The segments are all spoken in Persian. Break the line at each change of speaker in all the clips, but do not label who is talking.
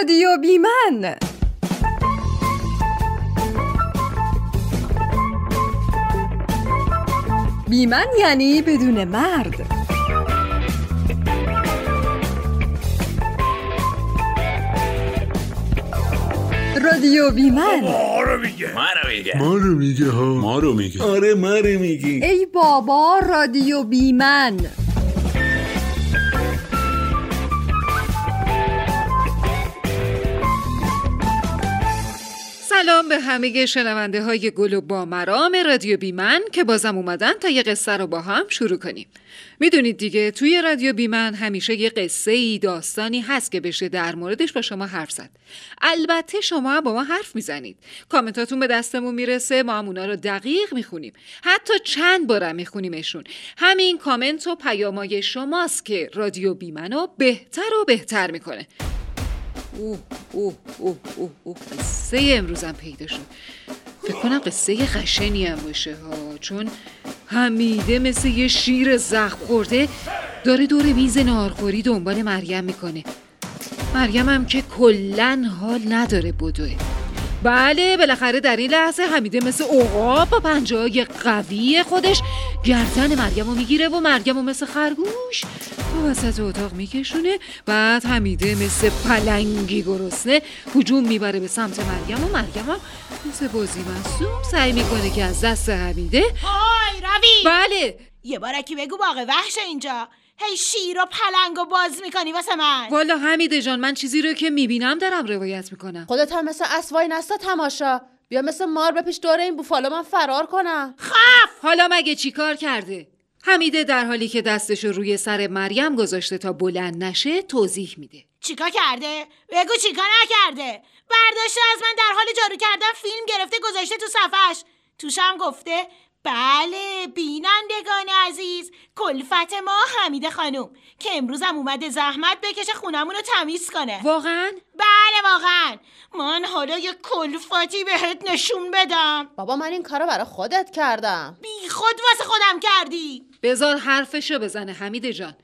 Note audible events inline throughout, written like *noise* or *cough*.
رادیو بیمن بیمن یعنی بدون مرد. رادیو بیمن
ما رو میگه.
ما رو میگه.
ما رو میگه ها.
ما رو میگه.
آره ما رو میگی.
ای بابا رادیو بیمن
سلام به همه شنونده های گل و با مرام رادیو بیمن که بازم اومدن تا یه قصه رو با هم شروع کنیم. می‌دونید دیگه توی رادیو بیمن همیشه یه قصه ای داستانی هست که بشه در موردش با شما حرف زد. البته شما با ما حرف می‌زنید. کامنتاتون به دستمون می‌رسه ما هم اونا رو دقیق می‌خونیم. حتی چند بارم میخونیمشون. همین کامنت و پیامای شماست که رادیو بیمن رو بهتر و بهتر می‌کنه. اوه اوه اوه اوه اوه قصه امروزم پیدا شد. فکر کنم قصه قشنی هم باشه ها چون حمیده مثل یه شیر زخم خورده داره دور میز نارخوری دنبال مریم می‌کنه. مریم هم که کلا حال نداره بدوه. بله بالاخره در این لحظه حمیده مثل عقاب با پنجه قوی خودش گردن مریم رو می‌گیره و مریم رو مثل خرگوش تو وسط اتاق میکشونه. بعد حمیده مثل پلنگی گرسنه هجوم می‌بره به سمت مریم و مریم هم مثل بازی مصوم سعی می‌کنه که از دست حمیده
های روی!
بله!
یه بارکی بگو باغ وحش اینجا. هی شیر و پلنگ و باز می‌کنی واسه من.
والا حمیده جان من چیزی رو که می‌بینم دارم روایت می‌کنم.
خودت هم مثل اسوای نستا تماشا. بیا مثل مار بپیش دور این بوفالو من فرار کنم.
حالا مگه چی کار کرده؟ حمیده در حالی که دستش رو روی سر مریم گذاشته تا بلند نشه توضیح میده.
چیکار کرده؟ بگو چیکار نکرده؟ برداشته از من در حال جارو کردن فیلم گرفته گذاشته تو صفحش توشم گفته بله بینندگان عزیز. کلفت ما حمیده خانوم که امروزم اومده زحمت بکشه خونمون رو تمیز کنه.
واقعا؟
بله واقعا. من حالا یه کلفتی بهت نشون بدم.
بابا من این کارو برای خودت کردم.
بی خود واسه خودم کردی.
بذار حرفشو بزنه حمیده جان.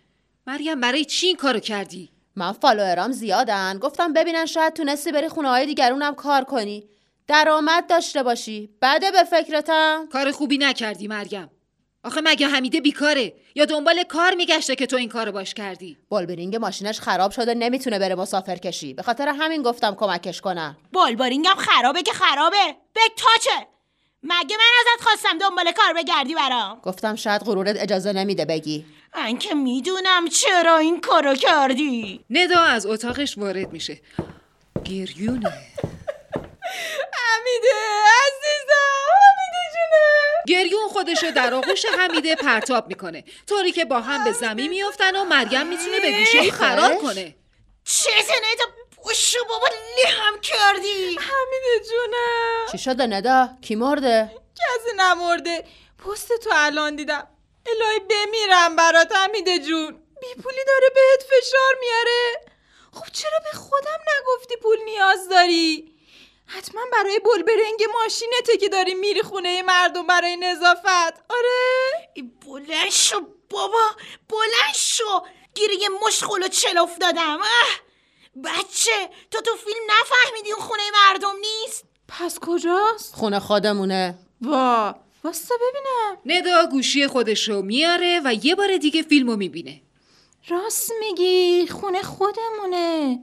مریم برای چی این کارو کردی؟
من فالوورام زیادن. گفتم ببینن شاید تونستی بری خونه های دیگرونم کار کنی. درآمد داشته باشی. بده به فکرتم.
کار خوبی نکردی مریم. آخه مگه حمیده بیکاره؟ یا دنبال کار میگشته که تو این کارو باش کردی؟
بالبرینگ ماشینش خراب شده نمی‌تونه بره مسافر کشی. به خاطر همین گفتم کمکش کنم.
بالبارینگم خرابه که خرابه. به تا چه؟ مگه من ازت خواستم دنبال کار بگردی برام؟
گفتم شاید غرورت اجازه نمیده بگی.
من که می‌دونم چرا این کارو کردی.
ندا از اتاقش وارد میشه. گریونه.
حمیده عزیزم حمیده جونم
گریون خودشو در آغوش حمیده پرتاب می‌کنه. طوری که با هم به زمین میافتن و مریم می‌تونه به گوشه فرار کنه.
چه زنه تا بوشو بابا لهم کردی؟
حمیده جونم
چی شده ندا؟ کی مرده؟
کسی نمرده؟ پست تو الان دیدم. الهی بمیرم برات حمیده جون. بی پولی داره بهت فشار میاره. خب چرا به خودم نگفتی پول نیاز داری؟ حتما برای بلبرنگ ماشینته که داری میری خونه مردم برای نظافت. آره؟
بلند شو بابا بلند شو. گیر یه مشغول و چل افتادم. اه. بچه تو تو فیلم نفهمیدی اون خونه مردم نیست؟
پس کجاست؟
خونه خودمونه.
وا واستا ببینم.
ندا گوشی خودشو میاره و یه بار دیگه فیلمو می‌بینه.
راست میگی خونه خودمونه.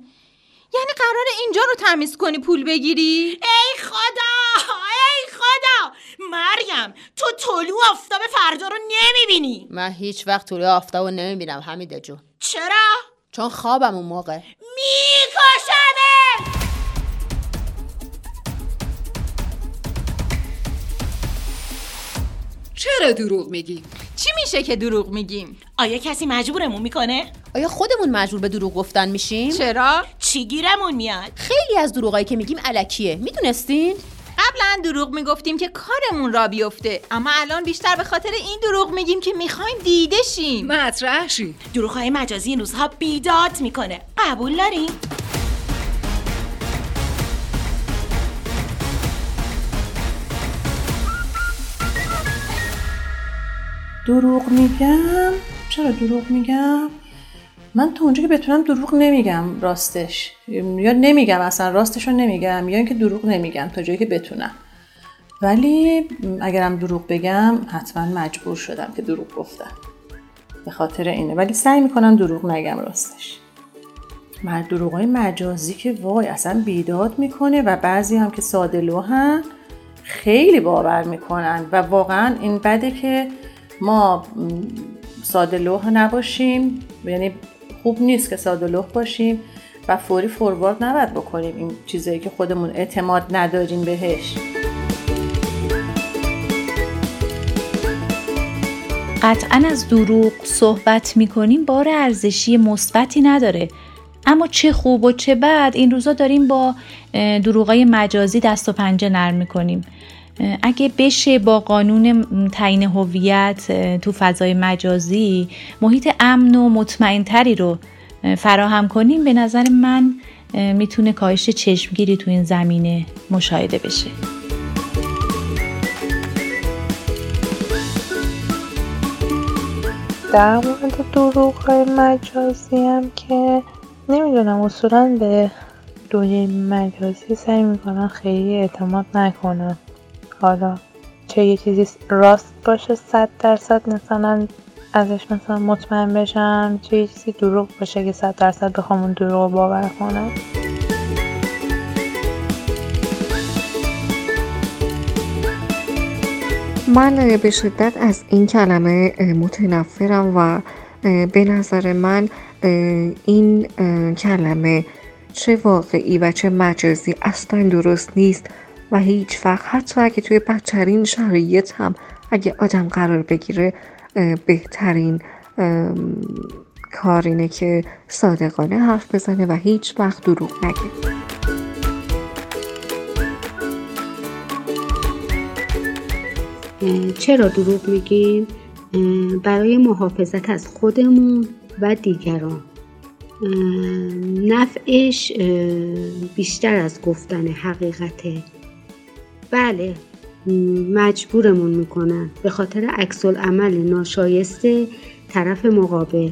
یعنی قرار اینجا رو تمیز کنی پول بگیری؟
ای خدا! ای خدا! مریم تو طلوع آفتاب فردا رو نمی‌بینی.
من هیچ وقت طول آفتابو نمی‌بینم حمیده جون.
چرا؟
چون خوابم اون موقع.
میکشمه
چرا دروغ میگی؟
چی میشه که دروغ میگیم؟
آیا کسی مجبورمون می‌کنه؟
آیا خودمون مجبور به دروغ گفتن میشیم؟
چرا؟
چی گیرمون میاد؟
خیلی از دروغایی که میگیم علکیه. می‌دونستین؟
قبلا دروغ می‌گفتیم که کارمون را بیفته اما الان بیشتر به خاطر این دروغ میگیم که می‌خوایم دیده شیم.
مطرح شی
دروغ مجازی این روزها بیداد می‌کنه. قبول داریم؟
دروغ میگم؟ چرا دروغ میگم؟
من تا اونجا که بتونم دروغ نمیگم راستش. یا نمیگم اصلا راستش رو نمیگم یا اینکه دروغ نمیگم تا جایی که بتونم. ولی اگرم دروغ بگم حتما مجبور شدم که دروغ گفتم. به خاطر اینه. ولی سعی می‌کنم دروغ نگم راستش. مرد دروغ های مجازی که وای اصلا بیداد می‌کنه و بعضی هم که ساده لوحن خیلی باور می‌کنن. و واقعا این بده که ما ساده لوح نباشیم یعنی خوب نیست که ساده لوح باشیم و فوری فوروارد نباید بکنیم. این چیزایی که خودمون اعتماد نداریم بهش.
قطعا از دروغ صحبت می‌کنیم بار ارزشی مثبتی نداره. اما چه خوب و چه بد این روزا داریم با دروغای مجازی دست و پنجه نرم می‌کنیم. اگه بشه با قانون تعیین هویت تو فضای مجازی محیط امن و مطمئن تری رو فراهم کنیم به نظر من می‌تونه کاهش چشمگیری تو این زمینه مشاهده بشه.
در مورد دروغ های مجازی هم که نمی‌دونم اصولا به دنیای مجازی سعی می‌کنن خیلی اعتماد نکنن. حالا چه یه چیزی راست باشه صد درصد مثلا ازش مثلا مطمئن بشم چه یه چیزی دروغ باشه که صد درصد بخوام اون دروغ باور کنم.
من به شدت از این کلمه متنفرم و به نظر من این کلمه چه واقعی و چه مجازی اصلا درست نیست. و هیچ وقت حتی اگه توی بدترین شرایط هم اگه آدم قرار بگیره بهترین کار اینه که صادقانه حرف بزنه و هیچ وقت دروغ نگه.
چرا دروغ میگیم؟ برای محافظت از خودمون و دیگران. نفعش بیشتر از گفتن حقیقته. بله. مجبورمون می‌کنن. به خاطر عکس عمل ناشایسته طرف مقابل.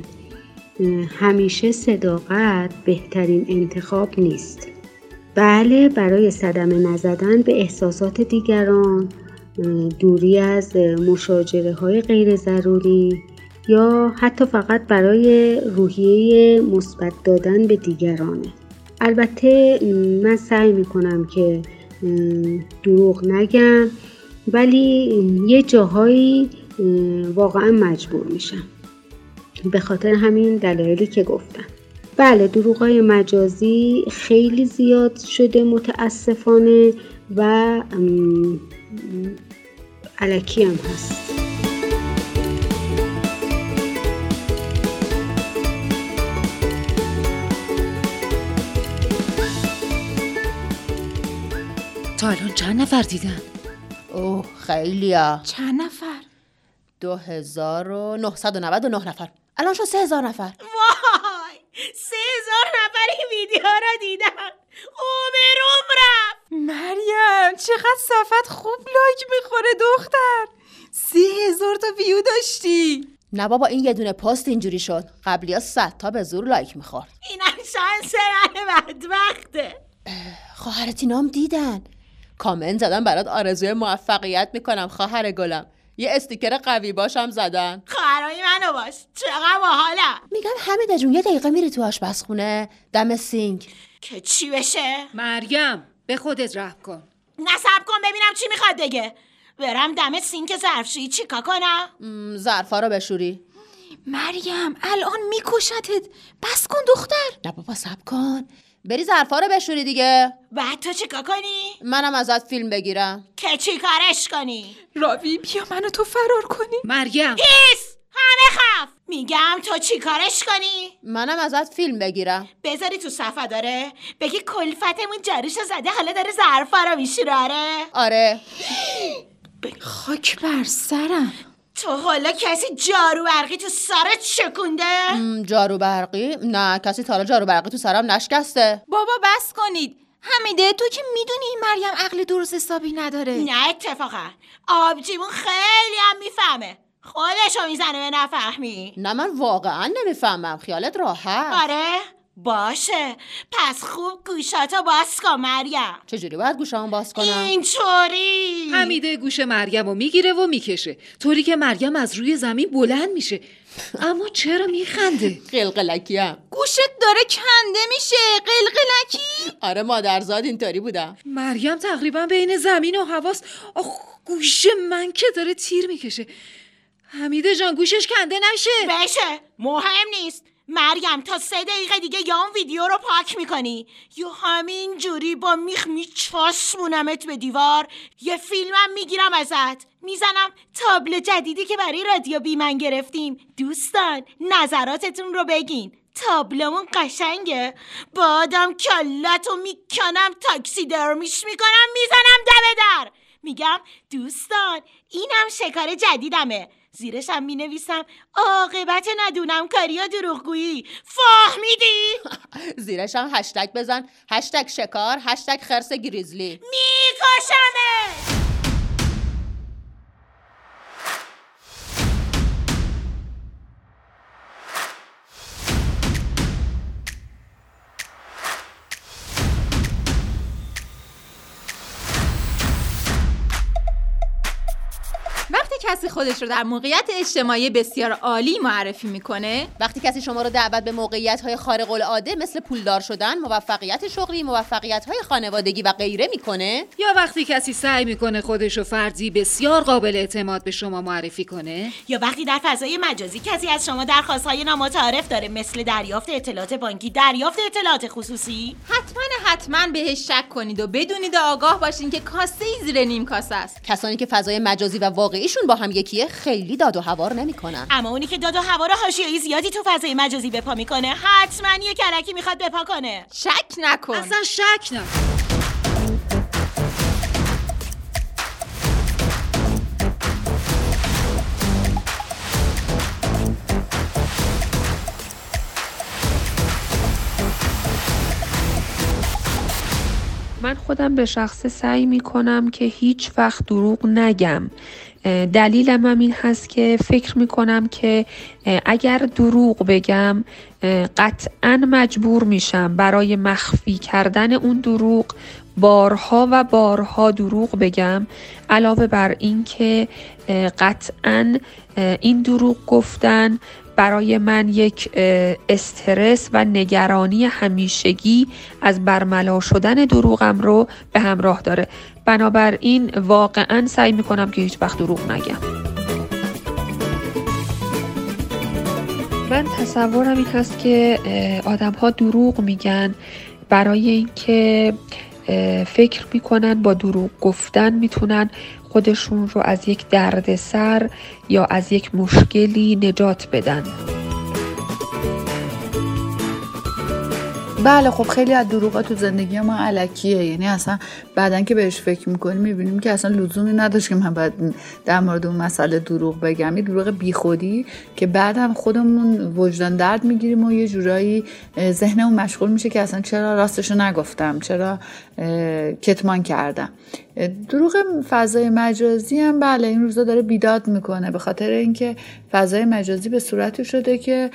همیشه صداقت بهترین انتخاب نیست. بله برای صدمه نزدن به احساسات دیگران دوری از مشاجره های غیر ضروری یا حتی فقط برای روحیه مثبت دادن به دیگرانه. البته من سعی می‌کنم که دروغ نگم ولی یه جاهایی واقعا مجبور میشم. به خاطر همین دلایلی که گفتم. بله دروغ مجازی خیلی زیاد شده متاسفانه و علکی هم هست.
تا الان چند نفر دیدن؟
اوه خیلی ها
چند نفر؟
دو هزار و نهصد و نود و نه نفر. الان شد سه هزار نفر.
وای سه هزار نفر این ویدیو را دیدن. اوبروم رفت.
مریم چقدر صفت خوب like می‌خوره دختر. سه هزار تا ویو داشتی.
نه بابا این یه دونه پست اینجوری شد. قبلی ها صد تا به زور like می‌خورد.
اینم شانس من بدبخته.
خواهرت اینام دیدن. کامنت زدن برات آرزوی موفقیت می‌کنم خواهر گلم. یه استیکر قوی باشم زدن.
خواهرای منو باش. چقدر باحالم
میگم حمیده جون یه دقیقه میری تو آشپزخونه دم سینک.
که چی بشه؟
مریم به خودت رحم کن.
صبر کن ببینم چی می‌خواد بگه. برم دم سینک ظرفشویی. چیکار کنم؟
ظرفا رو بشوری.
مریم الان میکشتت. بس کن دختر.
نه بابا صبر کن. بری ظرفا رو بشوری دیگه.
بعد تو چیکار کنی؟
منم ازت فیلم بگیرم.
که چی کارش کنی؟
راوی بیا منو تو فرار کنی.
مریم
پیس همه خف! میگم تو چی کارش کنی؟
منم ازت فیلم بگیرم.
بذاری تو صفحه داره. بگی کلفتمون جاریش زده حالا داره ظرفا رو میشوره. آره. *gasps*
آره
خاک بر سرم.
تو حالا کسی جارو برقی تو سرت شکونده؟
م، جارو برقی نه کسی تا حالا جارو برقی تو سرم نشکسته.
بابا بس کنید. حمیده تو که می‌دونی این مریم عقل درست حسابی نداره.
نه اتفاقا. آبجیمون خیلی هم می‌فهمه. خودشو می‌زنه به نفهمی.
نه من واقعا نمی‌فهمم. خیالت راحت.
آره. باشه. پس خوب گوشاتو باز کن مریم.
چجوری باید گوشامو باز کنم؟
اینطوری.
حمیده گوش مریم رو می‌گیره و می‌کشه. طوری که مریم از روی زمین بلند میشه. اما چرا میخنده؟
قلقلکیم.
گوشت داره کنده میشه. قلقلکی.
آره مادرزاد اینطوری بودم
مریم تقریبا بین زمین و حواس. آخ گوش من که داره تیر می‌کشه. حمیده جان گوشش کنده نشه.
بشه. مهم نیست. مریم تا سه دقیقه دیگه یا اون ویدیو رو پاک می‌کنی. یا همین جوری با میخ میچاسمونمت به دیوار. یه فیلمم می‌گیرم ازت. می‌زنم تابلو جدیدی که برای رادیو بیمن گرفتیم. دوستان نظراتتون رو بگین. تابلومون قشنگه. بادم کلتو می‌کنم تاکسی درمیش می‌کنم می‌زنم دم در. میگم دوستان اینم شکار جدیدمه. زیرش هم می نویسم عاقبت ندونم کاری یا دروغگویی. فهمیدی؟ *laughs*
زیرش هم هشتگ بزن. هشتگ شکار هشتگ خرس گریزلی.
میکشمه
کسی خودش رو در موقعیت اجتماعی بسیار عالی معرفی می‌کنه؟
وقتی کسی شما رو دعوت به موقعیت های خارق العاده مثل پولدار شدن موفقیت شغلی موفقیت های خانوادگی و غیره می‌کنه؟
یا وقتی کسی سعی می‌کنه خودش رو فردی بسیار قابل اعتماد به شما معرفی کنه؟
یا وقتی در فضای مجازی کسی از شما درخواستهای نامتعارف داره مثل دریافت اطلاعات بانکی دریافت اطلاعات خصوصی؟
حتما حتما بهش شک کنید و بدونید و آگاه باشین که کاسه ای زیر نیم کاسه است.
کسانی که فضای مجازی و واقعیشون با هم یکیه خیلی داد و هوار نمی‌کنن.
اما اونی که داد و هوا رو حاشیه‌ای زیادی تو فضای مجازی بپا می‌کنه حتما یه کرکی می‌خواد بپا کنه.
شک نکن.
اصلا شک نکن.
من خودم به شخصه سعی می کنم که هیچ وقت دروغ نگم. دلیلم هم این هست که فکر می کنم که اگر دروغ بگم قطعا مجبور میشم برای مخفی کردن اون دروغ بارها و بارها دروغ بگم. علاوه بر این که قطعا این دروغ گفتن برای من یک استرس و نگرانی همیشگی از برملا شدن دروغم رو به همراه داره. بنابراین واقعا سعی می‌کنم که هیچ وقت دروغ نگم. من تصورم این هست که آدم ها دروغ میگن برای اینکه فکر می‌کنن با دروغ گفتن می‌تونن خودشون رو از یک دردسر یا از یک مشکلی نجات بدن.
بله خب خیلی از دروغا تو زندگی ما علکیه. یعنی اصلا بعدا که بهش فکر می‌کنیم می‌بینیم که اصلا لزومی نداشت که من باید در مورد اون مسئله دروغ بگم. یه دروغ بیخودی که بعدم خودمون وجدان درد می‌گیریم و یه جورایی ذهنمون مشغول میشه که اصلا چرا راستشو نگفتم چرا کتمان کردم. دروغ فضای مجازی هم بله این روزا داره بیداد می‌کنه به خاطر اینکه فضای مجازی به صورتی شده که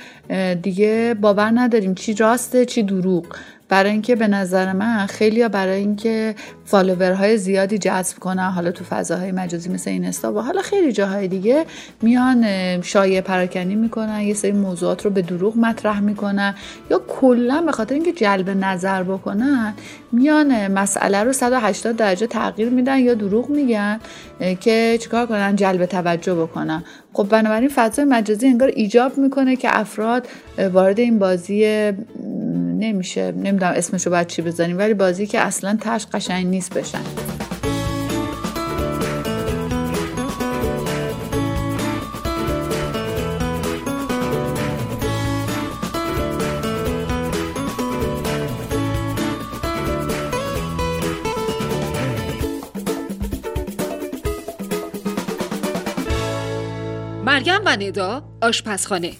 دیگه باور نداریم چی راسته چی دروغ. برای اینکه به نظر من خیلی برای اینکه فالوورهای زیادی جذب کنن حالا تو فضاهای مجازی مثل اینستا و حالا خیلی جاهای دیگه میان شایع پراکنی می‌کنن یه سری موضوعات رو به دروغ مطرح می‌کنن یا کلا به خاطر اینکه جلب نظر بکنن میان مسئله رو 180 درجه تغییر میدن یا دروغ میگن که چیکار کنن؟ جلب توجه بکنن. خب بنابراین فضای مجازی انگار ایجاب می‌کنه که افراد وارد این بازی نمیشه نمی‌دونم اسمشو باید چی بزنیم ولی بازی که اصلا تش قشنگ نیست بشن.
مریم و ندا آشپزخانه.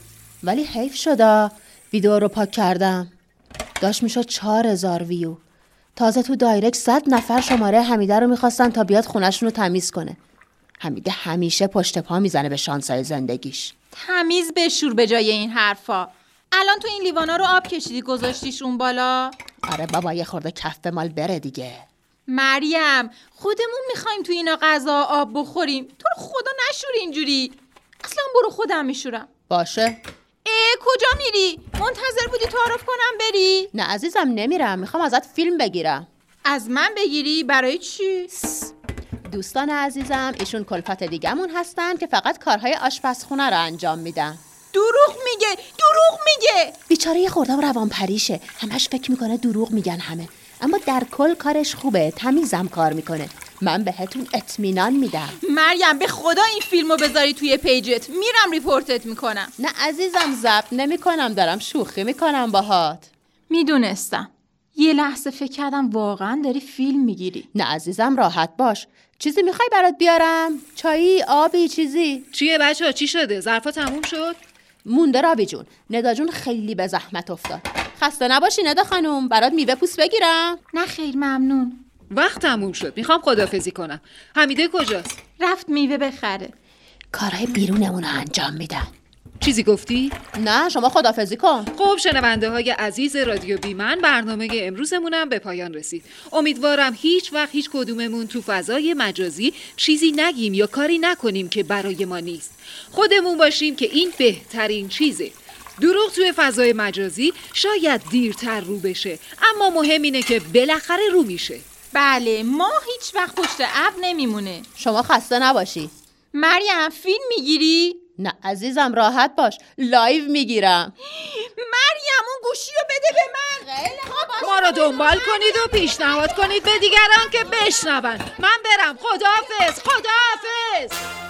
ولی حیف شده ویدیو رو پاک کردم. داشت می‌شد چهار هزار ویو. تازه تو دایرکت صد نفر شماره حمیده رو می‌خواستن تا بیاد خونشون رو تمیز کنه. حمیده همیشه پشت پا می‌زنه به شانسای زندگیش.
تمیز بشور به جای این حرفا. الان تو این لیوانا رو آب کشیدی گذاشتیش اون بالا؟
آره بابا یه خورده کف به مال بره دیگه.
مریم خودمون می‌خوایم تو اینا غذا آب بخوریم. تو رو خدا نشور اینجوری. اصلا برو خودم میشورم.
باشه.
اه کجا میری؟ منتظر بودی تعارف کنم بری؟
نه عزیزم نمیرم. می‌خوام ازت فیلم بگیرم.
از من بگیری؟ برای چی؟
دوستان عزیزم ایشون کلفت دیگمون هستن که فقط کارهای آشپزخونه رو انجام میدن.
دروغ میگه دروغ میگه!
بیچاره یه خوردم روان پریشه. همش فکر می‌کنه دروغ میگن همه. اما در کل کارش خوبه. تمیزم کار می‌کنه. من بهتون اطمینان میدم.
مریم به خدا این فیلمو بذاری توی page ت. میرم report ت می‌کنم.
نه عزیزم ضبط نمی‌کنم. دارم شوخی می‌کنم باهات.
می‌دونستم. یه لحظه فکر کردم واقعا داری فیلم می‌گیری.
نه عزیزم راحت باش. چیزی می‌خوای برات بیارم؟ چایی آبی چیزی؟
چیه بچه؟ ها چی شده؟ ظرفا تموم شد؟
مونده راوی جون ندا جون خیلی به زحمت افتاد. خسته نباشی ندا خانوم برات میوه پوست بگیرم.
نه خیر ممنون.
وقت تموم شد. می‌خوام خدافزی کنم. حمیده کجاست؟
رفت میوه بخره.
کارهای بیرونمون رو انجام میدن.
چیزی گفتی؟
نه شما خدافزی کن.
خب شنونده های عزیز رادیو بیمن برنامه امروزمونم به پایان رسید. امیدوارم هیچ وقت هیچ کدوممون تو فضای مجازی چیزی نگیم یا کاری نکنیم که برای ما نیست. خودمون باشیم که این بهترین چیزه. دروغ توی فضای مجازی شاید دیرتر رو بشه اما مهم اینه که بالاخره رو میشه.
بله ما هیچ وقت پشت اب نمیمونه.
شما خسته نباشی.
مریم فیلم می‌گیری؟
نه عزیزم راحت باش. لایو می‌گیرم.
مریم اون گوشی رو بده به من.
ما رو دنبال کنید و پیشنهاد کنید به دیگران که بشنون. من برم. خداحافظ خداحافظ.